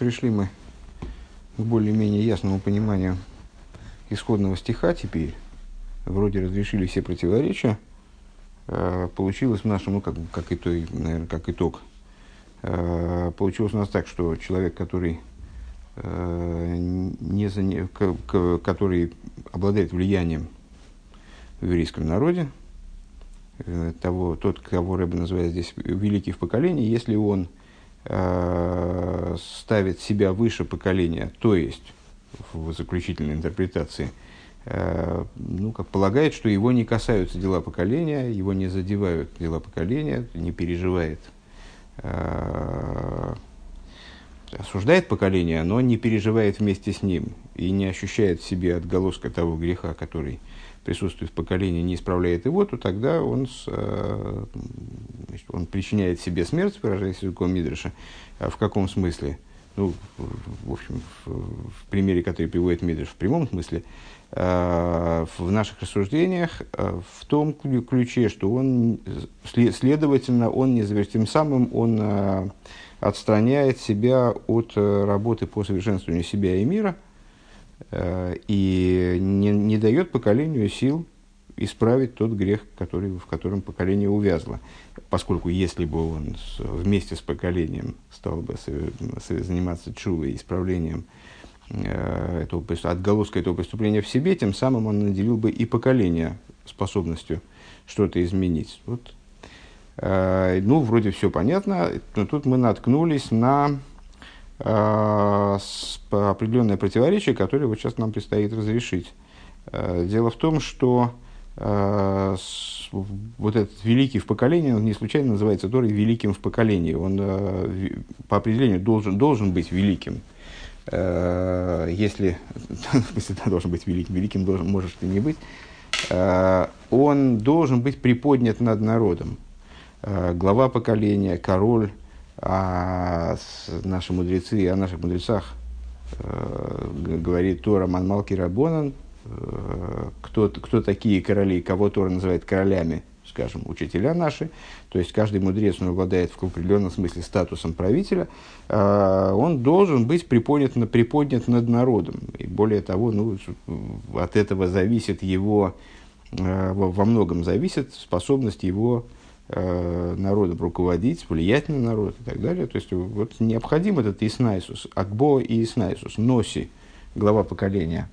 Пришли мы к более-менее ясному пониманию исходного стиха теперь. Вроде разрешили все противоречия. Э, получилось в нашем, ну, как, как, итог, наверное, как итог, э, получилось у нас так, что человек, который, э, не заня... который обладает влиянием в еврейском народе, того, тот, кого Рэбе называет здесь великий в поколении, если он э, ставит себя выше поколения, то есть в заключительной интерпретации, э, ну, как полагает, что его не касаются дела поколения, его не задевают дела поколения, не переживает, э, осуждает поколение, но не переживает вместе с ним и не ощущает в себе отголоска того греха, который присутствует в поколении, не исправляет его, то тогда он, с, э, значит, он причиняет себе смерть, выражаясь языком Мидраша. А в каком смысле? Ну, в общем, в, в примере, который приводит Мидриш в прямом смысле, э, в наших рассуждениях э, в том ключе, что он, следовательно, он не завершит, тем самым он отстраняет себя от работы по совершенствованию себя и мира – Э, и не, не дает поколению сил исправить тот грех, который, в котором поколение увязло. Поскольку если бы он вместе с поколением стал бы заниматься чувой, исправлением э, этого, отголоска этого преступления в себе, тем самым он наделил бы и поколение способностью что-то изменить. Вот. Э, ну, вроде все понятно, но тут мы наткнулись на э, определенное противоречие, которое вот сейчас нам предстоит разрешить. Э, дело в том, что э, вот этот великий в поколении, он не случайно называется Торой великим в поколении. Он э, по определению должен, должен быть великим. Если, должен быть великим, великим должен, может и не быть, он должен быть приподнят над народом. Глава поколения, король, а наши мудрецы, о наших мудрецах э, говорит Тора Манмалки Рабонан, э, кто, кто такие короли, кого Тора называет королями, скажем, учителя наши, то есть каждый мудрец, он обладает в определенном смысле статусом правителя, э, он должен быть приподнят, приподнят над народом. И более того, ну, от этого зависит его, э, во многом зависит способность его народом руководить, влиять на народ и так далее. То есть вот необходим этот Иснайсус, Акбо и Иснайсус, Носи, глава поколения,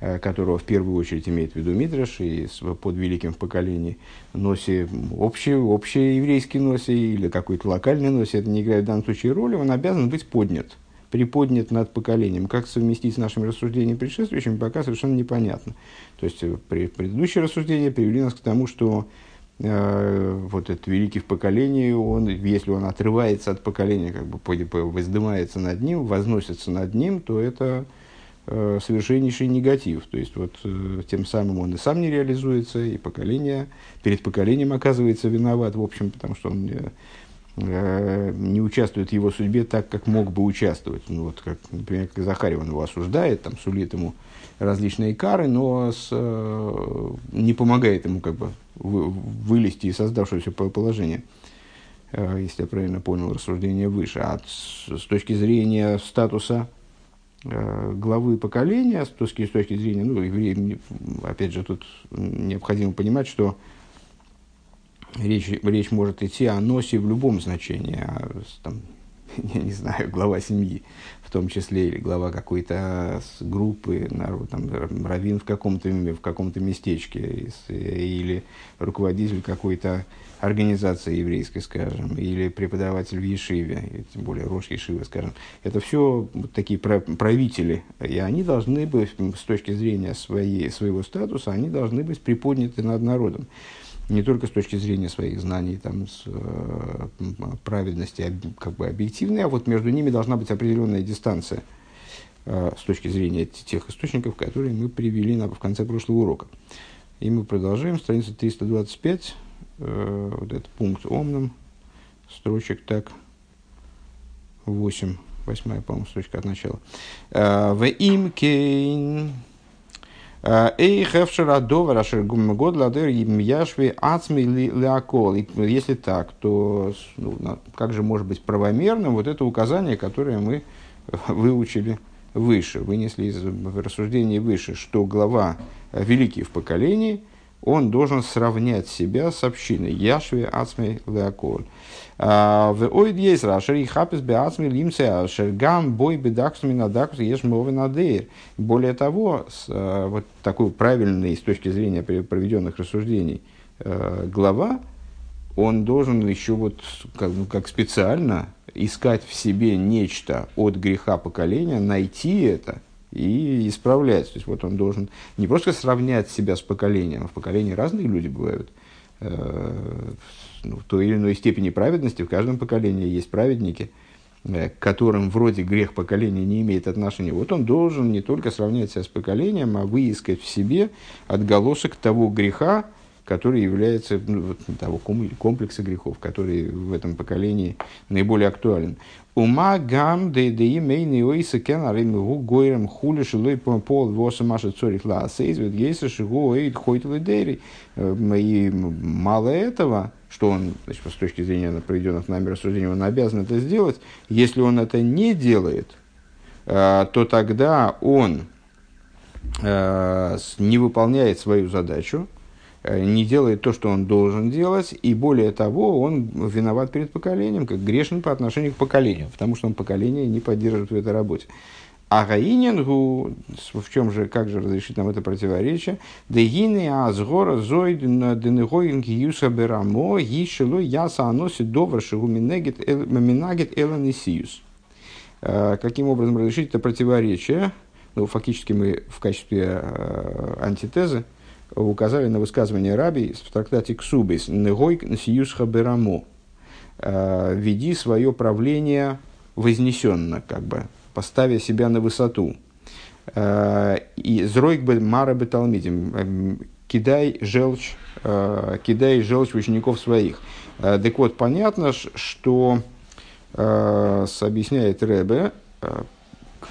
э, которого в первую очередь имеет в виду Мидраш и под великим в поколении Носи, общий, общий еврейский Носи или какой-то локальный Носи, это не играет в данном случае роли, он обязан быть поднят, приподнят над поколением. Как совместить с нашими рассуждениями предшествующими, пока совершенно непонятно. То есть э, предыдущие рассуждения привели нас к тому, что Э, вот этот великий в поколении, он, если он отрывается от поколения, как бы воздымается над ним, возносится над ним, то это э, совершеннейший негатив. То есть вот э, тем самым он и сам не реализуется, и поколение, перед поколением оказывается виноват, в общем, потому что он э, э не участвует в его судьбе так, как мог бы участвовать. Ну, вот как, например, как Захарий, он его осуждает, там, сулит ему различные кары, но с, э, не помогает ему как бы вы, вылезти из создавшегося положения, э, если я правильно понял рассуждение выше. А с, точки зрения статуса э, главы поколения, с точки, с точки зрения, ну, евреи, опять же, тут необходимо понимать, что речь, речь может идти о носе в любом значении, а, там, я не знаю, глава семьи, в том числе, или глава какой-то группы, народ, там, раввин в каком-то, в каком-то местечке, или руководитель какой-то организации еврейской, скажем, или преподаватель в Ешиве, тем более Рош Ешивы, скажем. Это все вот такие правители, и они должны быть, с точки зрения своей, своего статуса, они должны быть приподняты над народом не только с точки зрения своих знаний, там, с, э, праведности как бы объективной, а вот между ними должна быть определенная дистанция э, с точки зрения тех источников, которые мы привели на, в конце прошлого урока. И мы продолжаем, страница 325, э, вот этот пункт омным, строчек так, 8, восьмая, по-моему, строчка от начала. Э, в им кейн Эй, хевшера довара шергумгод ладер яшви ацми леакол. Если так, то ну, как же может быть правомерным вот это указание, которое мы выучили выше, вынесли из рассуждений выше, что глава великий в поколении, он должен сравнять себя с общиной. Яшве ацмей леаколь. А, в ойд есть рашер и хапис бе ацмей лимсе ашер гам бой бедаксуми надакус еш мови надейр. Более того, с, а, вот такой правильный с точки зрения проведенных рассуждений а, глава, он должен еще вот как, ну, как специально искать в себе нечто от греха поколения, найти это и исправлять. То есть вот он должен не просто сравнять себя с поколением, а в поколении разные люди бывают. Э, ну, в той или иной степени праведности в каждом поколении есть праведники, э, к которым вроде грех поколения не имеет отношения. Вот он должен не только сравнять себя с поколением, а выискать в себе отголосок того греха, который является ну, того комплекса грехов, который в этом поколении наиболее актуален. Ума гам де де имейный ойса кен арим гу гойрем хули шилой пол воса маша цорих ла сейз вет гейса шигу эйд хойтл дейри. И мало этого, что он, значит, с точки зрения проведенных нами рассуждений, он обязан это сделать. Если он это не делает, э, то тогда он э, не выполняет свою задачу, Э, не делает то, что он должен делать, и более того, он виноват перед поколением, как грешен по отношению к поколению, потому что он поколение не поддерживает в этой работе. А Гаинингу, в чем же, как же разрешить нам это противоречие? Дегины азгора зой денегоинги юса берамо гишело яса аноси довар шигу минагет эланисиус. Э, каким образом разрешить это противоречие? Ну, фактически мы в качестве э, антитезы указали на высказывание Раби в трактате Ксубис «Негой сиюсха берамо» э, «Веди свое правление вознесенно, как бы, поставя себя на высоту». Э, и «Зройк бы мара бы талмидим» э, «Кидай желчь, кидай желчь учеников своих». Так вот, понятно, что объясняет Ребе,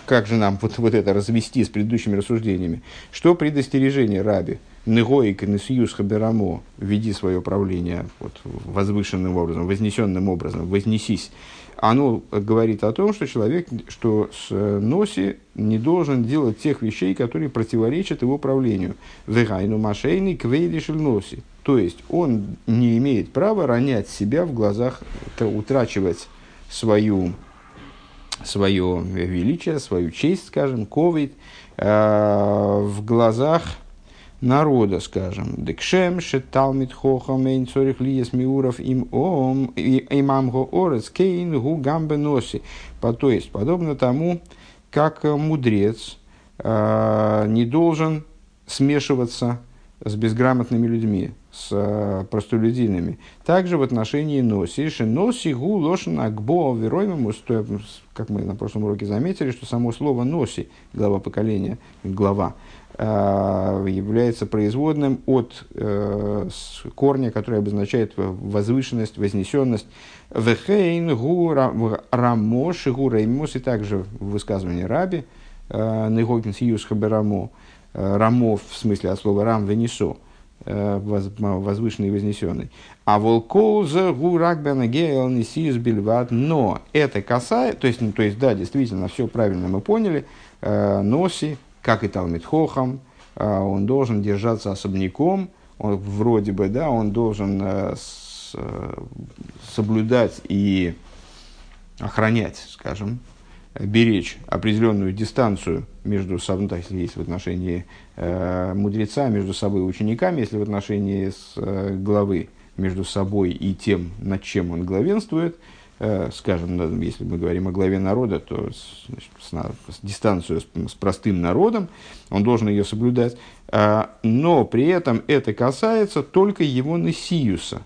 как же нам вот, вот это развести с предыдущими рассуждениями, что предостережение Раби – Негоик и Несиюс Хаберамо, веди свое правление вот, возвышенным образом, вознесенным образом, вознесись. Оно говорит о том, что человек, что с э, Носи не должен делать тех вещей, которые противоречат его правлению. Вегайну машейный квейдишель Носи. То есть он не имеет права ронять себя в глазах, утрачивать свою, свое величие, свою честь, скажем, ковид, э, в глазах народа, скажем, декшем, шеталмит хохам, эйн цорих лиес миуров им ом, имам го орец, кейн гу гамбе носи. То есть, подобно тому, как мудрец э, не должен смешиваться с безграмотными людьми, с э, простолюдинами. Также в отношении носи. Носи гу лошен акбо вероймему, как мы на прошлом уроке заметили, что само слово носи, глава поколения, глава, Э, является производным от э, корня, который обозначает возвышенность, вознесенность. Вехейн гу рамош гу реймус, и также в высказывании раби, э, Негокин сиюс хаберамо, рамов в смысле от слова рам венесо, возвышенный и вознесенный. А волкол за гуракбена гейл нисиюс бельват, но это касается, то есть, ну, то есть, да, действительно, все правильно мы поняли, носи, как и Талмит Хохам, а, он должен держаться особняком, он, вроде бы, да, он должен э, э, соблюдать и охранять, скажем, беречь определенную дистанцию между собой, ну, если есть в отношении э, мудреца, между собой и учениками, если в отношении с, главы между собой и тем, над чем он главенствует – скажем, если мы говорим о главе народа, то значит, с, с дистанцию с, с простым народом, он должен ее соблюдать, а, но при этом это касается только его несиюса,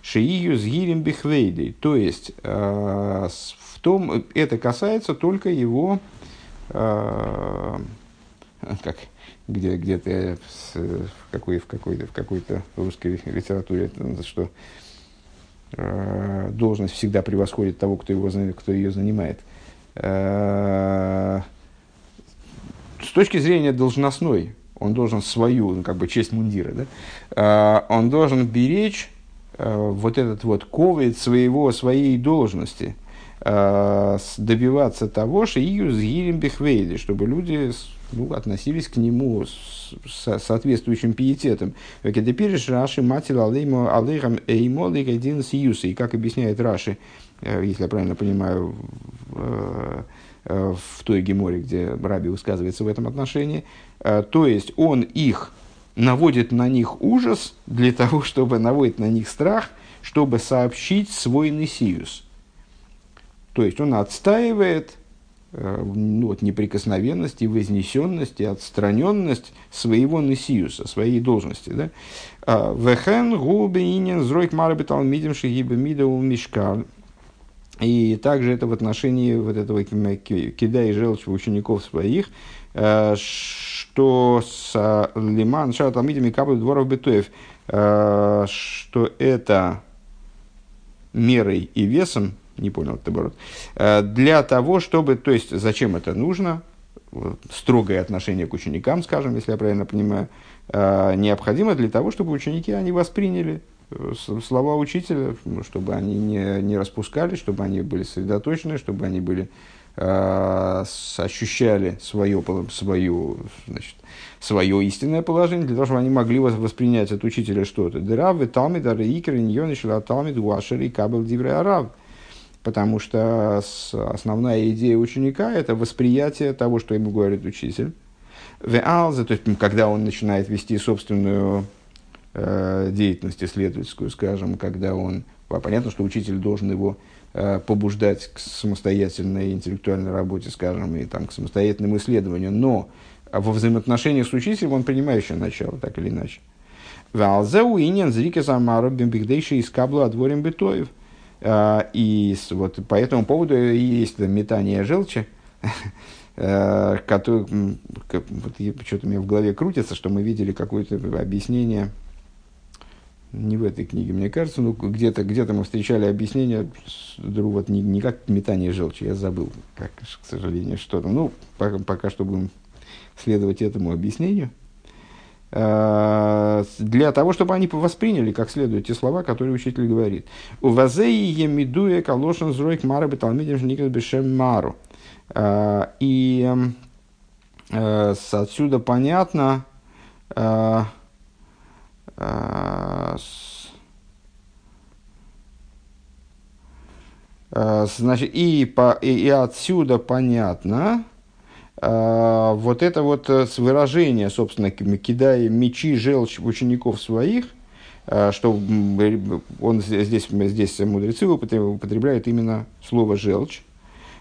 шиию с гирим бихвейдой, то есть а, в том, это касается только его, а, как, где, где-то в, какой, в, какой-то, в какой-то русской литературе, что Э, должность всегда превосходит того, кто, его, кто ее занимает. Э, с точки зрения должностной, он должен свою, ну, как бы, честь мундира, да? Э, он должен беречь вот этот вот ковид своего, своей должности. добиваться того, что гирим бихвейди, чтобы люди ну, относились к нему с, с соответствующим пиететом. Теперь Раши матил алейхам эймол и сиюса. И как объясняет Раши, э, если я правильно понимаю, в, э, в той геморе, где Раби высказывается в этом отношении, э, то есть он их наводит на них ужас для того, чтобы наводить на них страх, чтобы сообщить свой несиюс. То есть он отстаивает Э, ну, вот, неприкосновенность и вознесенность и отстраненность своего несиуса, своей должности. Да? А, Вехен губинин зройк марабитал мидим шигиба мида мишкаль. И также это в отношении вот этого кида и желчи учеников своих, э, что с лиман шатамидами каплю дворов бетуев, э, что это мерой и весом не понял это оборот, э, для того, чтобы, то есть, зачем это нужно, строгое отношение к ученикам, скажем, если я правильно понимаю, э, необходимо для того, чтобы ученики, они восприняли э, слова учителя, ну, чтобы они не, не распускались, чтобы они были сосредоточены, чтобы они были, ощущали свое, свою, значит, свое истинное положение, для того, чтобы они могли воспринять от учителя что-то. Дыравы, талмид, арейкер, иньонишла, талмид, уашери, кабел, дивре, арав потому что основная идея ученика – это восприятие того, что ему говорит учитель. Веалзе, то есть, когда он начинает вести собственную э, деятельность исследовательскую, скажем, когда он, понятно, что учитель должен его э, побуждать к самостоятельной интеллектуальной работе, скажем, и там, к самостоятельному исследованию, но во взаимоотношениях с учителем он принимающее начало, так или иначе. Валзеу инин зрike самару бимбигдейши из каблу отворим битоев – а, и вот по этому поводу есть метание желчи, э, который, вот что-то у меня в голове крутится, что мы видели какое-то объяснение, не в этой книге, мне кажется, но где-то где мы встречали объяснение, вот не, не как метание желчи, я забыл, как, к сожалению, что-то. Ну, пока, пока что будем следовать этому объяснению – для того, чтобы они восприняли как следует те слова, которые учитель говорит. У вазеи емидуя калошин зройк мара беталмидим жникас бешем мару. Э, и э, отсюда понятно, значит, и, по, и, отсюда понятно, вот это вот э, выражение, собственно, кидая мечи, желчь учеников своих, а, что он здесь, здесь мудрецы употребляют именно слово «желчь».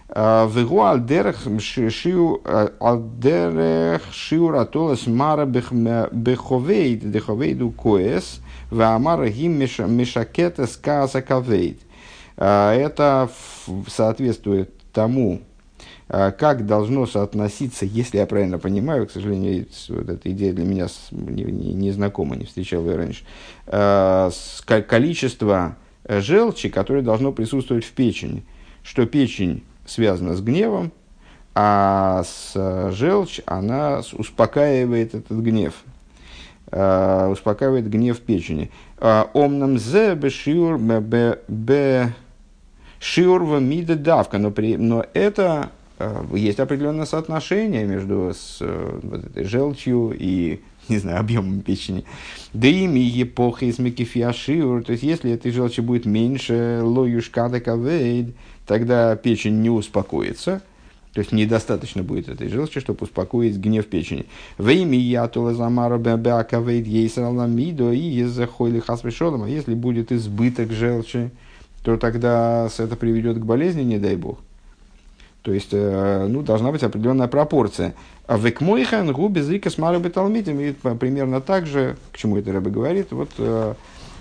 А, Вегу алдерех шиу алдерех шиу ратолас мара беховейд деховейду коэс ваамара гим мешакета сказа кавейд. Это соответствует тому, а как должно соотноситься, если я правильно понимаю, к сожалению, вот эта идея для меня не, не, не знакома, не встречал ее раньше, а, количество желчи, которое должно присутствовать в печени, что печень связана с гневом, а с желчь, она успокаивает этот гнев, а, успокаивает гнев печени. Омнам зе бешиур бе шиурва мида давка, но, при, но это Э, есть определенное соотношение между с, э, вот этой желчью и не знаю, объемом печени. Да ими эпохи из мекифиашиур, то есть если этой желчи будет меньше, лоюшкада кавейд, тогда печень не успокоится, то есть недостаточно будет этой желчи, чтобы успокоить гнев печени. Во имя ятула замара беакавейд ейсаламидо и езахойли хасвешодом, а если будет избыток желчи, то тогда это приведет к болезни, не дай бог. То есть, э, ну, должна быть определенная пропорция. А векмойхан губи зрика с талмитим. И примерно так же, к чему это Рэбе говорит, вот э,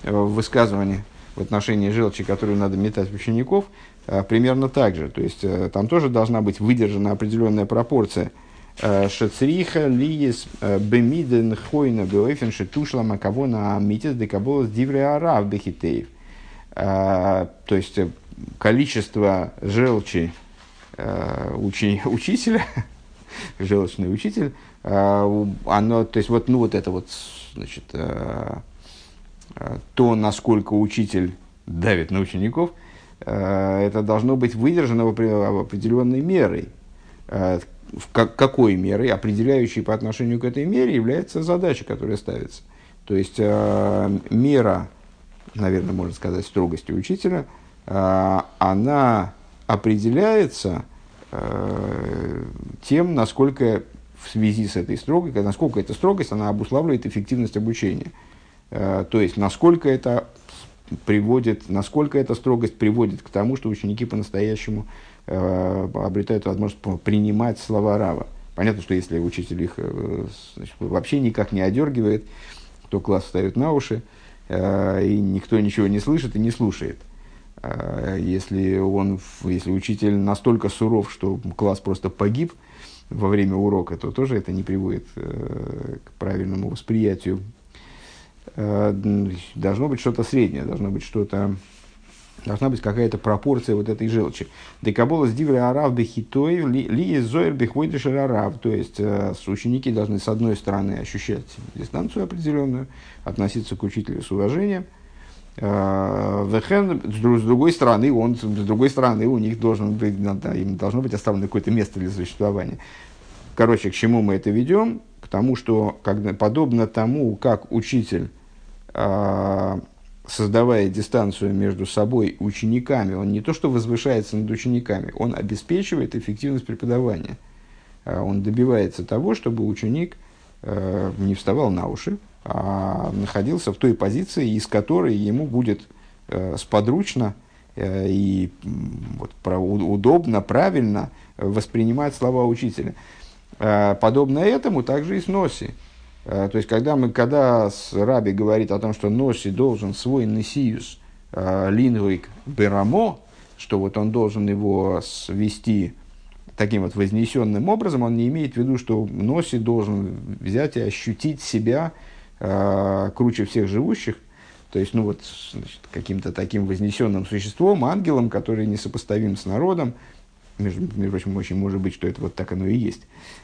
в высказывании в отношении желчи, которую надо метать в учеников, э, примерно так же. То есть, там тоже должна быть выдержана определенная пропорция. Шацриха лиес бемиден хойна беойфен шетушла макавона амитис декаболос арав бехитеев. То есть, количество желчи, Э, учи, учителя, желчный учитель, э, оно, то есть вот, ну, вот это вот, значит, э, то, насколько учитель давит на учеников, это должно быть выдержано определенной мерой. В какой мерой, определяющей по отношению к этой мере, является задача, которая ставится. То есть мера, наверное, можно сказать, строгости учителя, она определяется тем, насколько в связи с этой строгостью, насколько эта строгость, она обуславливает эффективность обучения. Э, то есть, насколько это приводит, насколько эта строгость приводит к тому, что ученики по-настоящему э, обретают возможность принимать слова Рава. Понятно, что если учитель их э, значит, вообще никак не одергивает, то класс встает на уши, э, и никто ничего не слышит и не слушает. Э, если, он, если учитель настолько суров, что класс просто погиб, во время урока, то тоже это не приводит э, к правильному восприятию. Э, должно быть что-то среднее, должно быть что-то, должна быть какая-то пропорция вот этой желчи. Декабола с дивля арав бехитой ли зоер бехвойдышер арав. То есть э, ученики должны с одной стороны ощущать дистанцию определенную, относиться к учителю с уважением – Вехен, с другой стороны, он, с другой стороны, у них должен быть, им должно быть оставлено какое-то место для существования. Короче, к чему мы это ведем? К тому, что когда, подобно тому, как учитель, а, создавая дистанцию между собой и учениками, он не то что возвышается над учениками, он обеспечивает эффективность преподавания. А, он добивается того, чтобы ученик не вставал на уши, находился в той позиции, из которой ему будет э, сподручно э, и вот, удобно, правильно воспринимать слова учителя. Э, подобно этому также и с Носи. Э, то есть, когда, мы, когда с Раби говорит о том, что Носи должен свой Несиюс э, лингвик берамо, что вот он должен его свести таким вот вознесенным образом, он не имеет в виду, что Носи должен взять и ощутить себя э, круче всех живущих, то есть, ну вот, значит, каким-то таким вознесенным существом, ангелом, который несопоставим с народом. Между, между прочим, очень может быть, что это вот так оно и есть.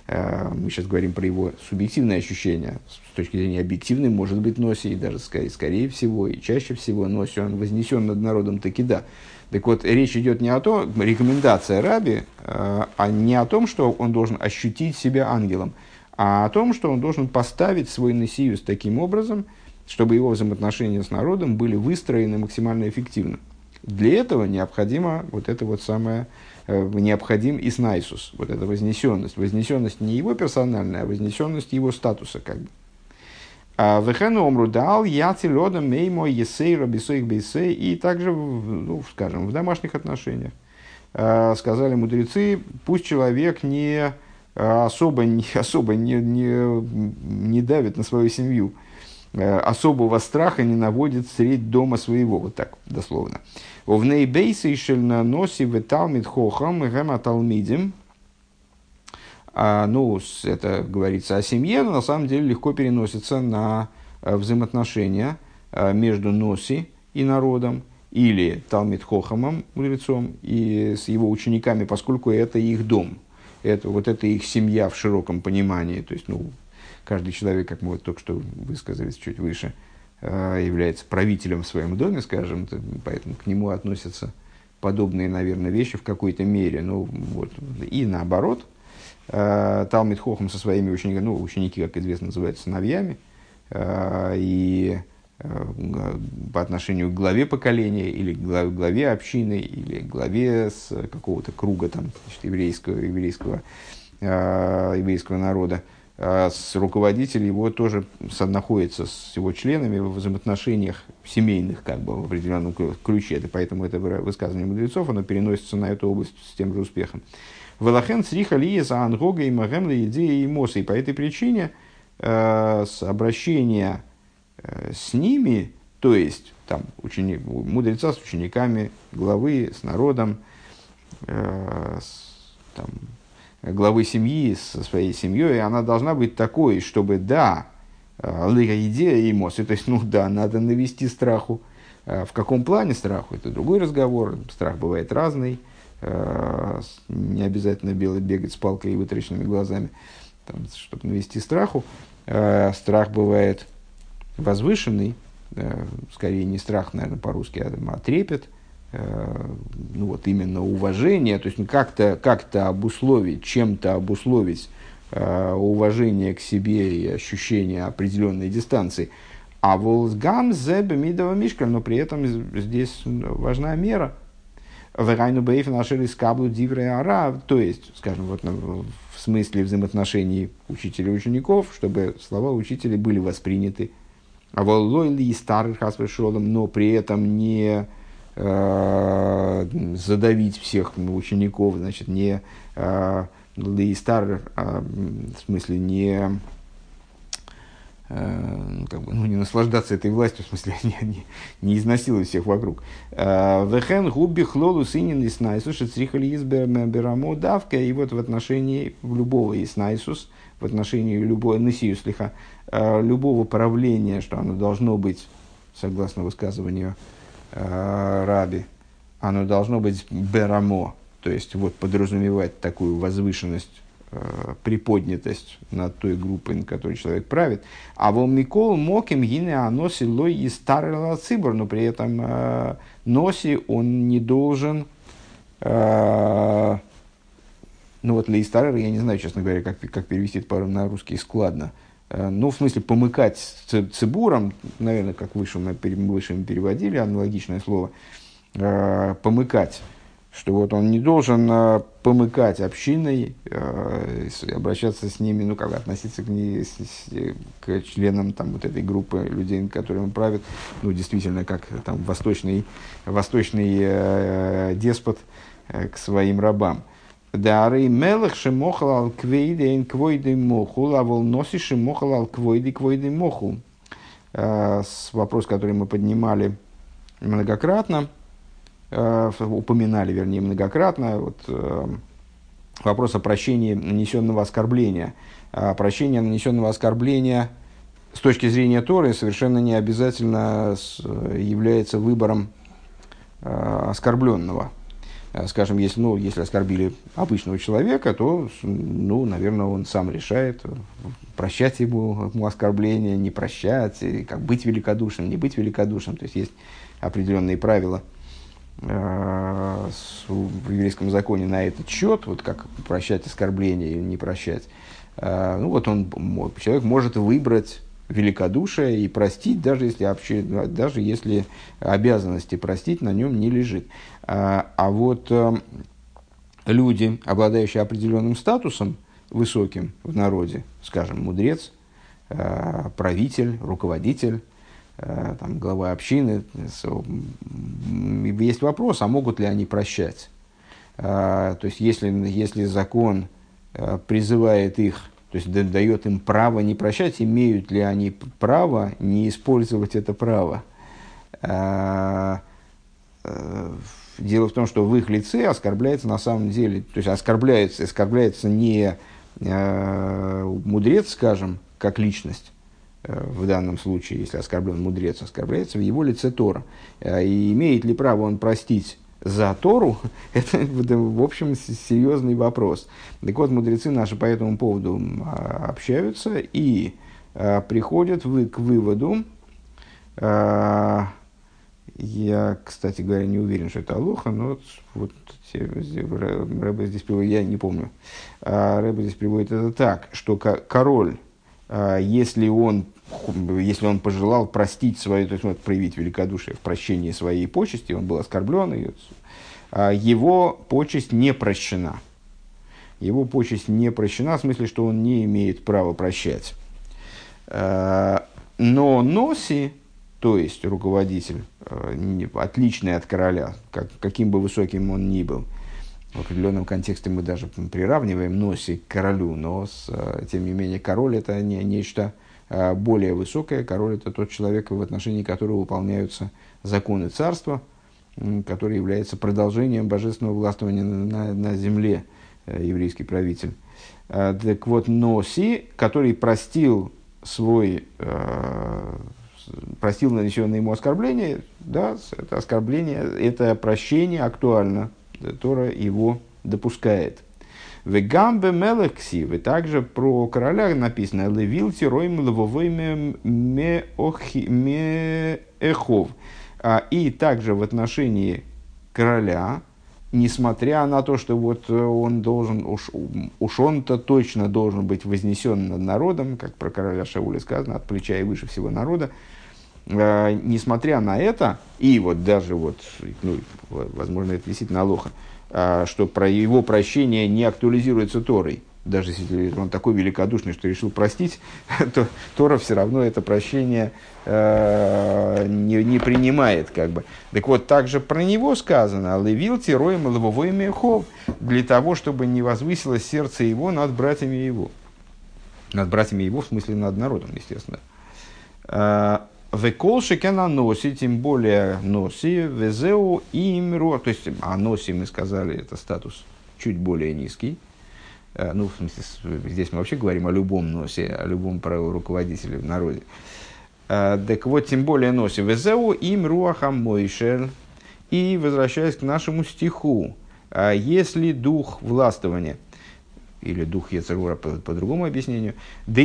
Э, мы сейчас говорим про его субъективное ощущение. С точки зрения объективной, может быть, Носи, и даже скорее, скорее всего, и чаще всего Носи, он вознесен над народом таки да. Так вот, речь идет не о том, рекомендация Раби, э, а не о том, что он должен ощутить себя ангелом, а о том, что он должен поставить свой Несиюс таким образом, чтобы его взаимоотношения с народом были выстроены максимально эффективно. Для этого необходимо вот это вот самое, э, необходим Иснайсус, вот эта вознесенность. Вознесенность не его персональная, а вознесенность его статуса как бы. А Вехену омру дал яци лодом меймо есей рабисоих бейсей и также, ну, скажем, в домашних отношениях. Э, сказали мудрецы, пусть человек не а особо, особо не, не, не давит на свою семью, э, особого страха не наводит средь дома своего, вот так дословно. В нейбейсе на носи в талмит хохам гэма талмидим, а, ну, это говорится о семье, но на самом деле легко переносится на э, взаимоотношения э, между носи и народом, или Талмит Хохамом, мудрецом, и с его учениками, поскольку это их дом – это, вот это их семья в широком понимании. То есть, ну, каждый человек, как мы вот только что высказались чуть выше, э, является правителем в своем доме, скажем, поэтому к нему относятся подобные, наверное, вещи в какой-то мере. Ну, вот. И наоборот, э, Талмит Хохам со своими учениками, ну, ученики, как известно, называются сыновьями, э, и по отношению к главе поколения или к главе общины или к главе с какого-то круга там, значит, еврейского, еврейского, э, еврейского народа. А с руководителем его тоже находится с его членами в взаимоотношениях семейных как бы, в определенном ключе. Это, поэтому это высказывание мудрецов, оно переносится на эту область с тем же успехом. Велахен сриха ли за ангога и магемли идеи и мосы. И по этой причине э, с обращения Э, с ними, то есть там, ученик, мудреца с учениками, главы с народом, э, с, там, главы семьи со своей семьей, она должна быть такой, чтобы, да, э, идея и эмоции, то есть, ну да, надо навести страху. Э, в каком плане страху, это другой разговор, страх бывает разный, не обязательно белый бегать с палкой и вытраченными глазами, там, чтобы навести страху. Страх бывает возвышенный, скорее не страх, наверное, по-русски, а, а трепет, ну вот именно уважение, то есть как-то как обусловить, чем-то обусловить уважение к себе и ощущение определенной дистанции. А волсгам зебе мидова мишкаль, но при этом здесь важна мера. Верайну бейф нашели скаблу дивре ара, то есть, скажем, вот в смысле взаимоотношений учителя и учеников, чтобы слова учителя были восприняты. А воллойли и старых хасвешолом, но при этом не э, задавить всех учеников, значит, не э, ли стар, э, в смысле, не Э, ну, как бы, ну, не наслаждаться этой властью, в смысле, не, не, не изнасиловать всех вокруг. Э, Вехен губи хлолу синин иснайсус, шецрихали изберамо давка, и вот в отношении любого иснайсус, в отношении любой несию слиха, любого правления, что оно должно быть, согласно высказыванию Раби, оно должно быть берамо, то есть вот подразумевать такую возвышенность Э, приподнятость над той группой, на которой человек правит. А вол Микол Моким Гине Аноси Лой и Старый Цибор, но при этом Носи он не должен ну вот для Истарера, я не знаю, честно говоря, как, как перевести это на русский складно. Э, ну, в смысле, помыкать цибуром, наверное, как выше мы, выше мы переводили, аналогичное слово, э, помыкать что вот он не должен э, помыкать общиной, э, обращаться с ними, ну, как относиться к, ней, с, с, к членам там, вот этой группы людей, которыми он правит, ну, действительно, как там восточный, восточный э, деспот э, к своим рабам. Дары мелых шимохал ал квейдейн квойды мохул, а вол носи шимохал ал квойды квойды мохул. Э, вопрос, который мы поднимали многократно – Э, упоминали, вернее, многократно, вот, э, вопрос о прощении нанесенного оскорбления. Прощение нанесенного оскорбления с точки зрения Торы совершенно не обязательно является выбором оскорбленного. Скажем, если, ну, если оскорбили обычного человека, то, ну, наверное, он сам решает, прощать ему, ему оскорбление, не прощать, как быть великодушным, не быть великодушным. То есть есть определенные правила – Э, в еврейском законе на этот счет, вот как прощать оскорбления или не прощать, э, ну вот он, человек может выбрать великодушие и простить, даже если, вообще, даже если обязанности простить на нем не лежит. А, а вот э, люди, обладающие определенным статусом высоким в народе, скажем, мудрец, правитель, руководитель, Э, там, глава общины, есть вопрос, а могут ли они прощать? Э, то есть, если, если закон э, призывает их, то есть дает им право не прощать, имеют ли они право не использовать это право? Дело в том, что в их лице оскорбляется на самом деле, то есть оскорбляется, оскорбляется не мудрец, скажем, как личность, в данном случае, если оскорблен мудрец, оскорбляется в его лице Тора. Э, и имеет ли право он простить за Тору, это, в общем, серьезный вопрос. Так вот, мудрецы наши по этому поводу а, общаются и а, приходят вы, к выводу, я, кстати говоря, не уверен, что это Алоха, но вот, вот Рэбе здесь приводит, я не помню, Рэбе здесь приводит это так, что король, если он если он пожелал простить свою, то есть вот, проявить великодушие в прощении своей почести, он был оскорблен, и, а, его почесть не прощена. Его почесть не прощена, в смысле, что он не имеет права прощать. А, но Носи, то есть руководитель, а, отличный от короля, как, каким бы высоким он ни был, в определенном контексте мы даже приравниваем Носи к королю, но с, тем не менее король это не нечто а более высокое. Король – это тот человек, в отношении которого выполняются законы царства, который является продолжением божественного властвования на, на земле, э, еврейский правитель. Так вот, Носи, который простил свой, э, простил нанесенное ему оскорбление, да, это оскорбление, это прощение актуально, Тора его допускает. Вегамбе мелекси, и также про короля написано Левилти роим левовыми меэхов. А, и также в отношении короля, несмотря на то, что вот он должен, уж, уж он-то точно должен быть вознесен над народом, как про короля Шауля сказано, от плеча и выше всего народа, э, несмотря на это, и вот даже вот, ну, возможно, это действительно лоха, э, что про его прощение не актуализируется Торой, даже если он такой великодушный, что решил простить, то Тора все равно это прощение э, не, не принимает. Как бы. Так вот, также про него сказано, «Левил тироем лобовой мехов», для того, чтобы не возвысилось сердце его над братьями его. Над братьями его, в смысле над народом, естественно. Э, Векол шекена носи, тем более носи, везеу и имру, то есть, а носи, мы сказали, это статус чуть более низкий, Э, ну, в смысле, здесь мы вообще говорим о любом носе, о любом руководителе в народе. Э, так вот, тем более носе везеу им руахам мойшер. И возвращаясь к нашему стиху, «А если дух властвования, или дух Ецерура по, по другому объяснению, да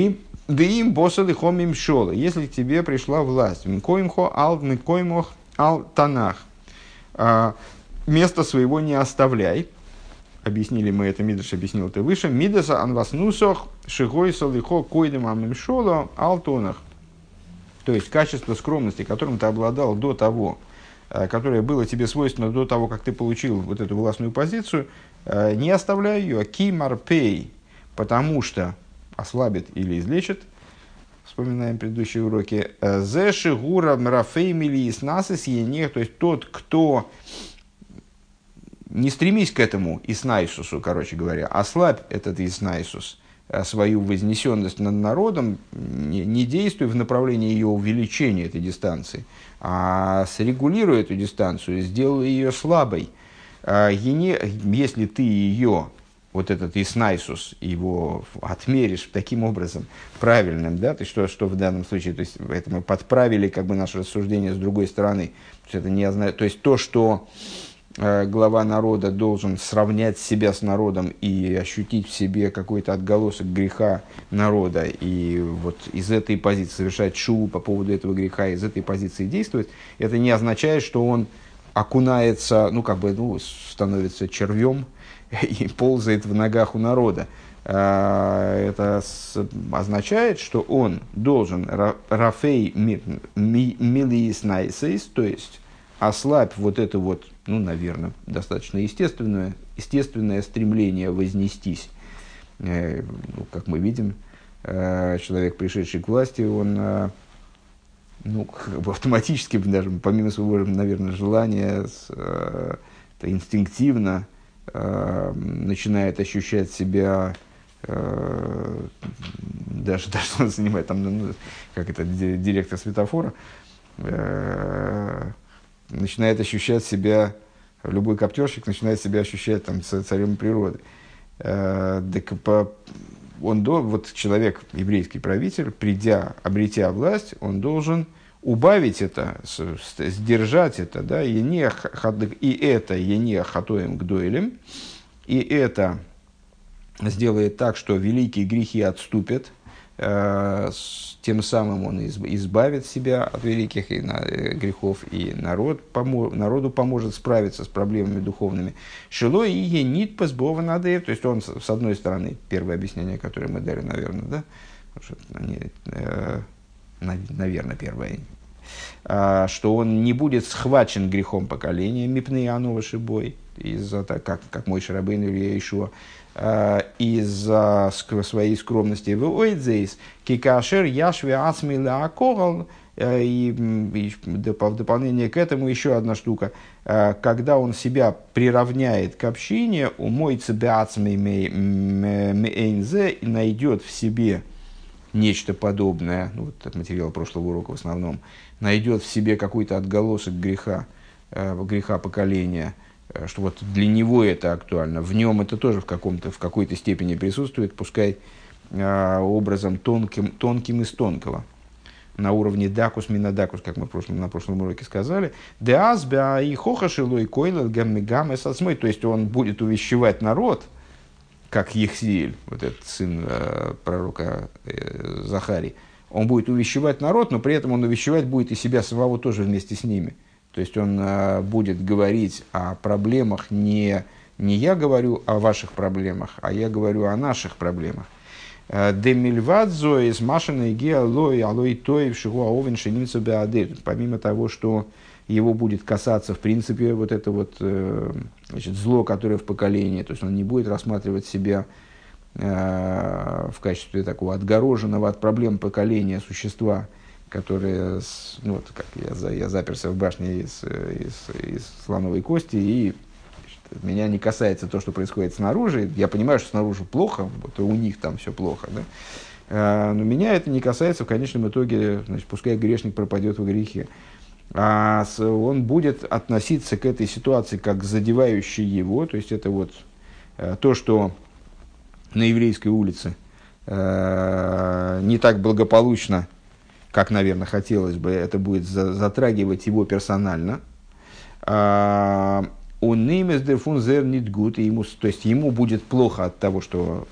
им босса хомим шола, если к тебе пришла власть, мкоимхо ал мкоимох ал танах, «А место своего не оставляй, объяснили мы это, Мидаш объяснил это выше, Мидаса анваснусох шигой салихо койдем амимшоло алтонах. То есть качество скромности, которым ты обладал до того, э, которое было тебе свойственно до того, как ты получил вот эту властную позицию, э, не оставляй ее, кимарпей, потому что ослабит или излечит, вспоминаем предыдущие уроки, э, зе шигура мрафей милиис насис то есть тот, кто не стремись к этому Иснайсусу, короче говоря, ослабь этот Иснайсус, э, свою вознесенность над народом, не, не действуй в направлении ее увеличения этой дистанции, а срегулируй эту дистанцию, сделай ее слабой. А, если ты ее, вот этот Иснайсус, его отмеришь таким образом правильным, да, то что, что в данном случае, то есть это мы подправили как бы наше рассуждение с другой стороны, то есть это не то есть то, что Э, глава народа должен сравнять себя с народом и ощутить в себе какой-то отголосок греха народа, и вот из этой позиции совершать шу по поводу этого греха, из этой позиции действовать, это не означает, что он окунается, ну, как бы, ну, становится червем и ползает в ногах у народа. Э, это означает, что он должен рафей милиис найсейс, то есть ослабь вот это вот ну, наверное, достаточно естественное, естественное стремление вознестись. Э, ну, как мы видим, э, человек, пришедший к власти, он э, ну, как бы автоматически, даже помимо своего, наверное, желания, инстинктивно э, начинает ощущать себя э, даже, даже он занимает там, ну, как это, директор светофора, э, начинает ощущать себя, любой коптерщик начинает себя ощущать там, царем природы. Э, так по, он до, вот человек, еврейский правитель, придя, обретя власть, он должен убавить это, сдержать это, да, и, не, и это ене хатоем к дуэлем, и это сделает так, что великие грехи отступят, Э, тем самым он избавит себя от великих э, грехов, и народ, народу поможет справиться с проблемами духовными. Шило и енит позбова надо, то есть он, с одной стороны, первое объяснение, которое мы дали, наверное, да, что они, э, наверное, первое, а, что он не будет схвачен грехом поколения, мипны Анова Шибой, из-за как, как мой Шарабейн или Ишуа, Э, из-за своей скромности в ойдзейс, кикашер яшве ацми акогал, э, и в дополнение к этому еще одна штука. Когда он себя приравняет к общине, умоется беацми мейнзе и найдет в себе нечто подобное, ну, вот этот материал прошлого урока в основном, найдет в себе какой-то отголосок греха, греха поколения – Э, что вот для него это актуально, в нем это тоже в, каком-то, в какой-то степени присутствует, пускай э, образом тонким, тонким из тонкого, на уровне дакус минадакус, как мы прошлом, на прошлом уроке сказали, деазбя и хохашилой койлел гаммигам сосмой, то есть он будет увещевать народ, как Ехсиэль, вот этот сын э, пророка э, Захари, он будет увещевать народ, но при этом он увещевать будет и себя самого тоже вместе с ними – То есть он э, будет говорить о проблемах не, не я говорю о ваших проблемах, а я говорю о наших проблемах. Демильвадзо из машины геолой алой той всего овен шинимцу беадель. Помимо того, что его будет касаться, в принципе, вот это вот значит, зло, которое в поколении, то есть он не будет рассматривать себя в качестве такого отгороженного от проблем поколения существа, которые, ну, вот как я, я заперся в башне из, из, из слоновой кости, и значит, меня не касается то, что происходит снаружи. Я понимаю, что снаружи плохо, вот у них там все плохо, да? Но меня это не касается в конечном итоге, значит, пускай грешник пропадет в грехе. А он будет относиться к этой ситуации как к задевающей его, то есть это вот э, то, что на еврейской улице э, не так благополучно как, наверное, хотелось бы, это будет затрагивать его персонально. А, он немес дерфун зер нит гуд, ему, то есть ему будет плохо от того, что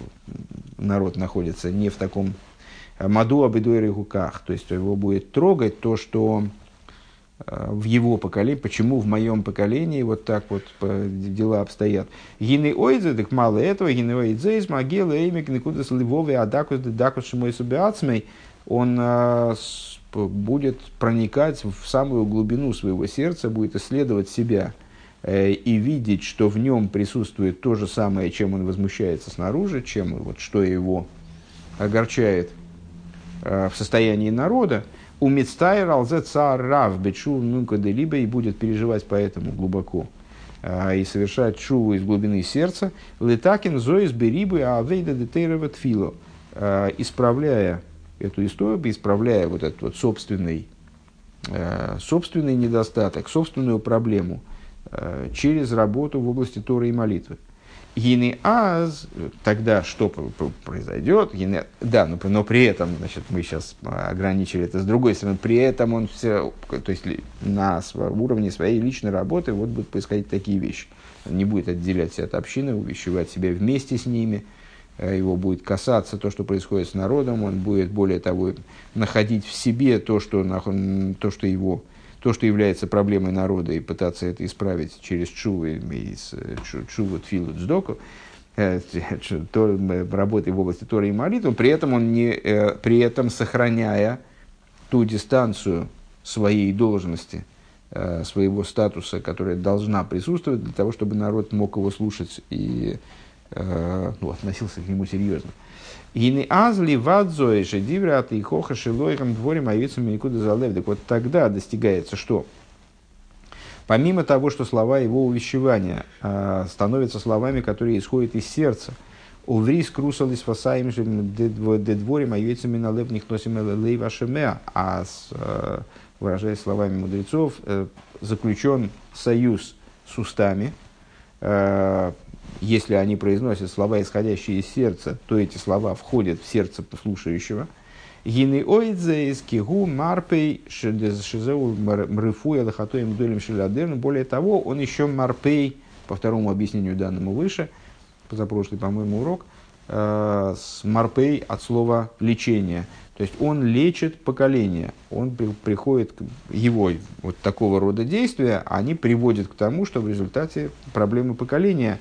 народ находится не в таком маду абидуэре то есть его будет трогать то, что в его поколении, почему в моем поколении вот так вот дела обстоят. Гины ойдзе, так мало этого, гины ойдзе из могилы, эймик, никуда с ливовой, адакус, дакус, шимой субиацмей, он э, будет проникать в самую глубину своего сердца, будет исследовать себя э, и видеть, что в нем присутствует то же самое, чем он возмущается снаружи, чем вот, что его огорчает э, в состоянии народа, у Мицтайр алзе цар рав бечу нунка либо и будет переживать поэтому глубоко и совершать шуву из глубины сердца, летакин зоис берибы авейда детейрова тфило, исправляя эту историю, исправляя вот этот вот собственный, э, собственный недостаток, собственную проблему через работу в области Торы и молитвы. Гины аз, тогда что произойдет? Гины, да, но, но при этом, значит, мы сейчас ограничили это с другой стороны, при этом он все, то есть на уровне своей личной работы вот будут происходить такие вещи. Он не будет отделять себя от общины, увещевать себя вместе с ними – Э, его будет касаться то, что происходит с народом, он будет, более того, находить в себе то, что, то, что, его, то, что является проблемой народа, и пытаться это исправить через чуву, чуву тфилу цдоку, э, работой в области Торы и молитвы, при этом, он не, э, при этом сохраняя ту дистанцию своей должности, своего статуса, которая должна присутствовать для того, чтобы народ мог его слушать и э, ну, относился к нему серьезно. И не азли вадзои шедиврат и хоха шилойрам дворим авицам никуда залев. Так вот тогда достигается что? Помимо того, что слова его увещевания э, становятся словами, которые исходят из сердца, Уврис крусал из фасаем дедворим авицами на лев нихносим лей вашемеа, а э, выражаясь словами мудрецов, э, заключен союз с устами, если они произносят слова, исходящие из сердца, то эти слова входят в сердце послушающего. Гины ойдзе из кигу марпей шизеу мрыфуя лохатоем долем шелядерн. Более того, он еще марпей, по второму объяснению данному выше, позапрошлый, по-моему, урок, э, с марпей от слова лечение. То есть он лечит поколение, он при, приходит, его вот такого рода действия, они приводят к тому, что в результате проблемы поколения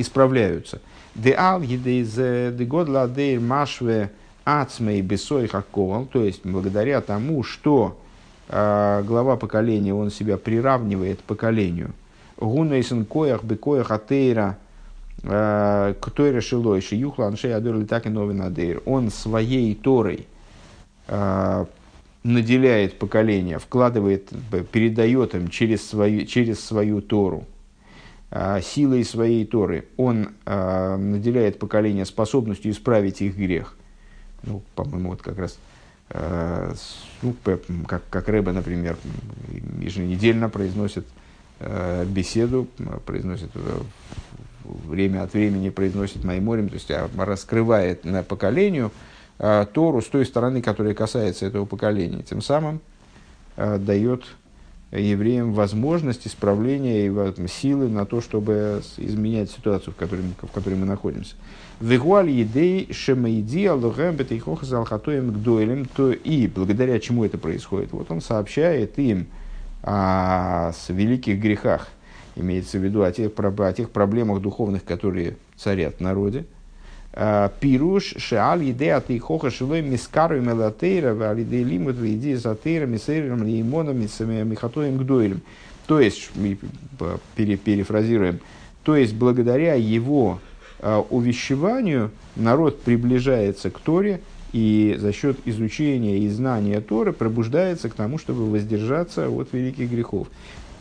исправляются. Де ал едейз де год ладейр машве ацмей бесой хаковал, то есть благодаря тому, что э, глава поколения, он себя приравнивает поколению. Гунейсен коях бекоях атейра э, ктойра шилой шиюхла аншей адор литак и новин адейр. Он своей торой э, наделяет поколение, вкладывает, передает им через свою, через свою Тору, а, силой своей Торы он а, наделяет поколение способностью исправить их грех. Ну, по-моему, вот как раз а, ну, как, как Рэба, например, еженедельно произносит беседу, произносит время от времени произносит Майморем, то есть раскрывает на поколению Тору с той стороны, которая касается этого поколения. Тем самым дает евреям возможность исправления и силы на то, чтобы изменять ситуацию, в которой, в которой мы находимся. Вегуаль едей шемаиди аллахем бетейхоха залхатоем гдойлем, то и благодаря чему это происходит. Вот он сообщает им о великих грехах, имеется в виду о тех, о тех проблемах духовных, которые царят в народе. А, пируш шеал еде от ихоха шилой мискару мелатейра в алиде лимут еде затейра мисейром леймоном михатоем гдойлем. То есть, перефразируем, то есть благодаря его а, увещеванию народ приближается к Торе, и за счет изучения и знания Торы пробуждается к тому, чтобы воздержаться от великих грехов.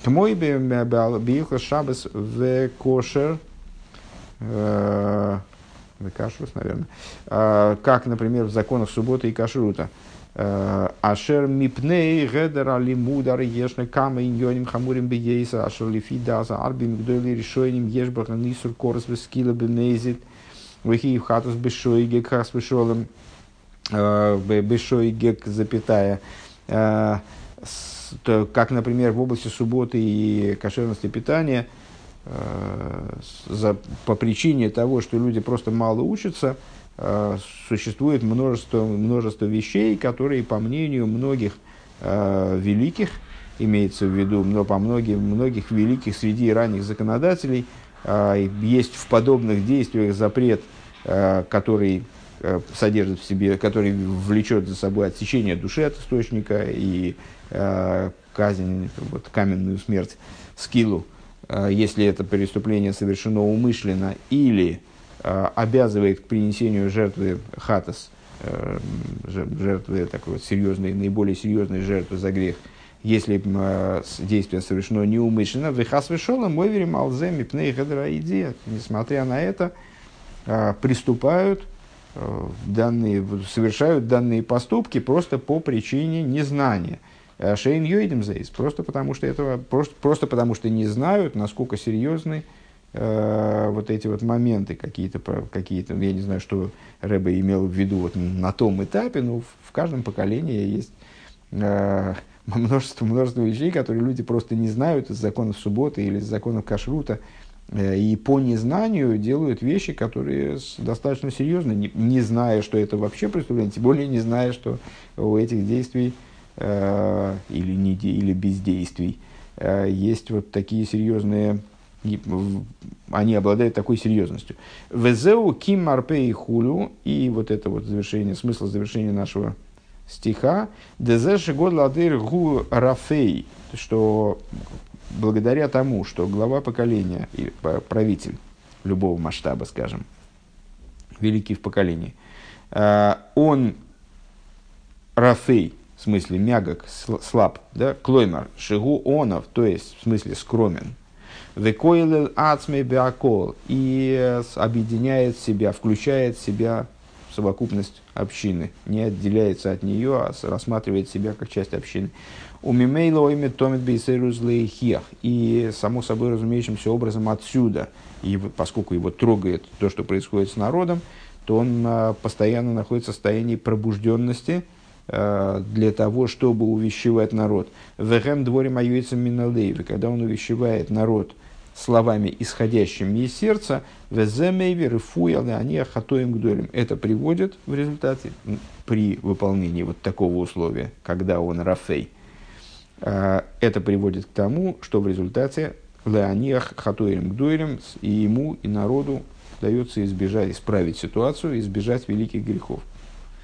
Мой биихла шабас в кошер, кашрус, наверное, э, как, например, в законах субботы и кашрута. Э, ашер мипней гедер али мудар ешна кама иньоним хамурим бейса, ашер лифи даза арби мигдойли решойним ешбаха нисур корос вескила бенезит, вихи хатус бешойге хас бешолем, бешойге запятая, как, например, в области субботы и кошерности питания, за, по причине того, что люди просто мало учатся, э, существует множество, множество вещей, которые, по мнению многих э, великих, имеется в виду, но по многим, многих великих среди ранних законодателей, есть в подобных действиях запрет, который содержит в себе, который влечет за собой отсечение души от источника и Э, казнь, вот, каменную смерть скилу, э, если это преступление совершено умышленно или э, обязывает к принесению жертвы хатас, жертвы такой вот серьезной, наиболее серьезной жертвы за грех, если действие совершено неумышленно, вихас вышел, мой верим алземи пней идея, несмотря на это, приступают данные, совершают данные поступки просто по причине незнания. Э, Шейн Йойдем Зейс, просто потому что этого, просто, просто потому что не знают, насколько серьезны э, вот эти вот моменты какие-то, какие-то, я не знаю, что Рэбе имел в виду вот на том этапе, но в, в каждом поколении есть э, множество, множество вещей, которые люди просто не знают из законов субботы или из законов кашрута, э, и по незнанию делают вещи, которые достаточно серьезны, не, не зная, что это вообще преступление, тем более не зная, что у этих действий Э, или, не, или бездействий, э, есть вот такие серьезные, они обладают такой серьезностью. Везеу ким марпе и хулю, и вот это вот завершение, смысл завершения нашего стиха, дезеши год ладыр гу рафей, что благодаря тому, что глава поколения правитель любого масштаба, скажем, великий в поколении, э, он рафей, в смысле мягок, слаб, да, клоймар, шигу онов, то есть в смысле скромен. Векойлел ацме биакол и объединяет себя, включает себя в совокупность общины, не отделяется от нее, а рассматривает себя как часть общины. У Мимейла имя Томит Бейсерузлейхех. И, само собой разумеющимся образом отсюда, и поскольку его трогает то, что происходит с народом, то он а, постоянно находится в состоянии пробужденности – Э, для того, чтобы увещевать народ. Вехем дворим аюицам миналейвы, когда он увещевает народ словами, исходящими из сердца, веземейвер фуялы они ахатоем гдолем. Это приводит в результате, при выполнении вот такого условия, когда он рафей, э, это приводит к тому, что в результате леониах хатоем гдойлем и ему, и народу удается избежать, исправить ситуацию, избежать великих грехов.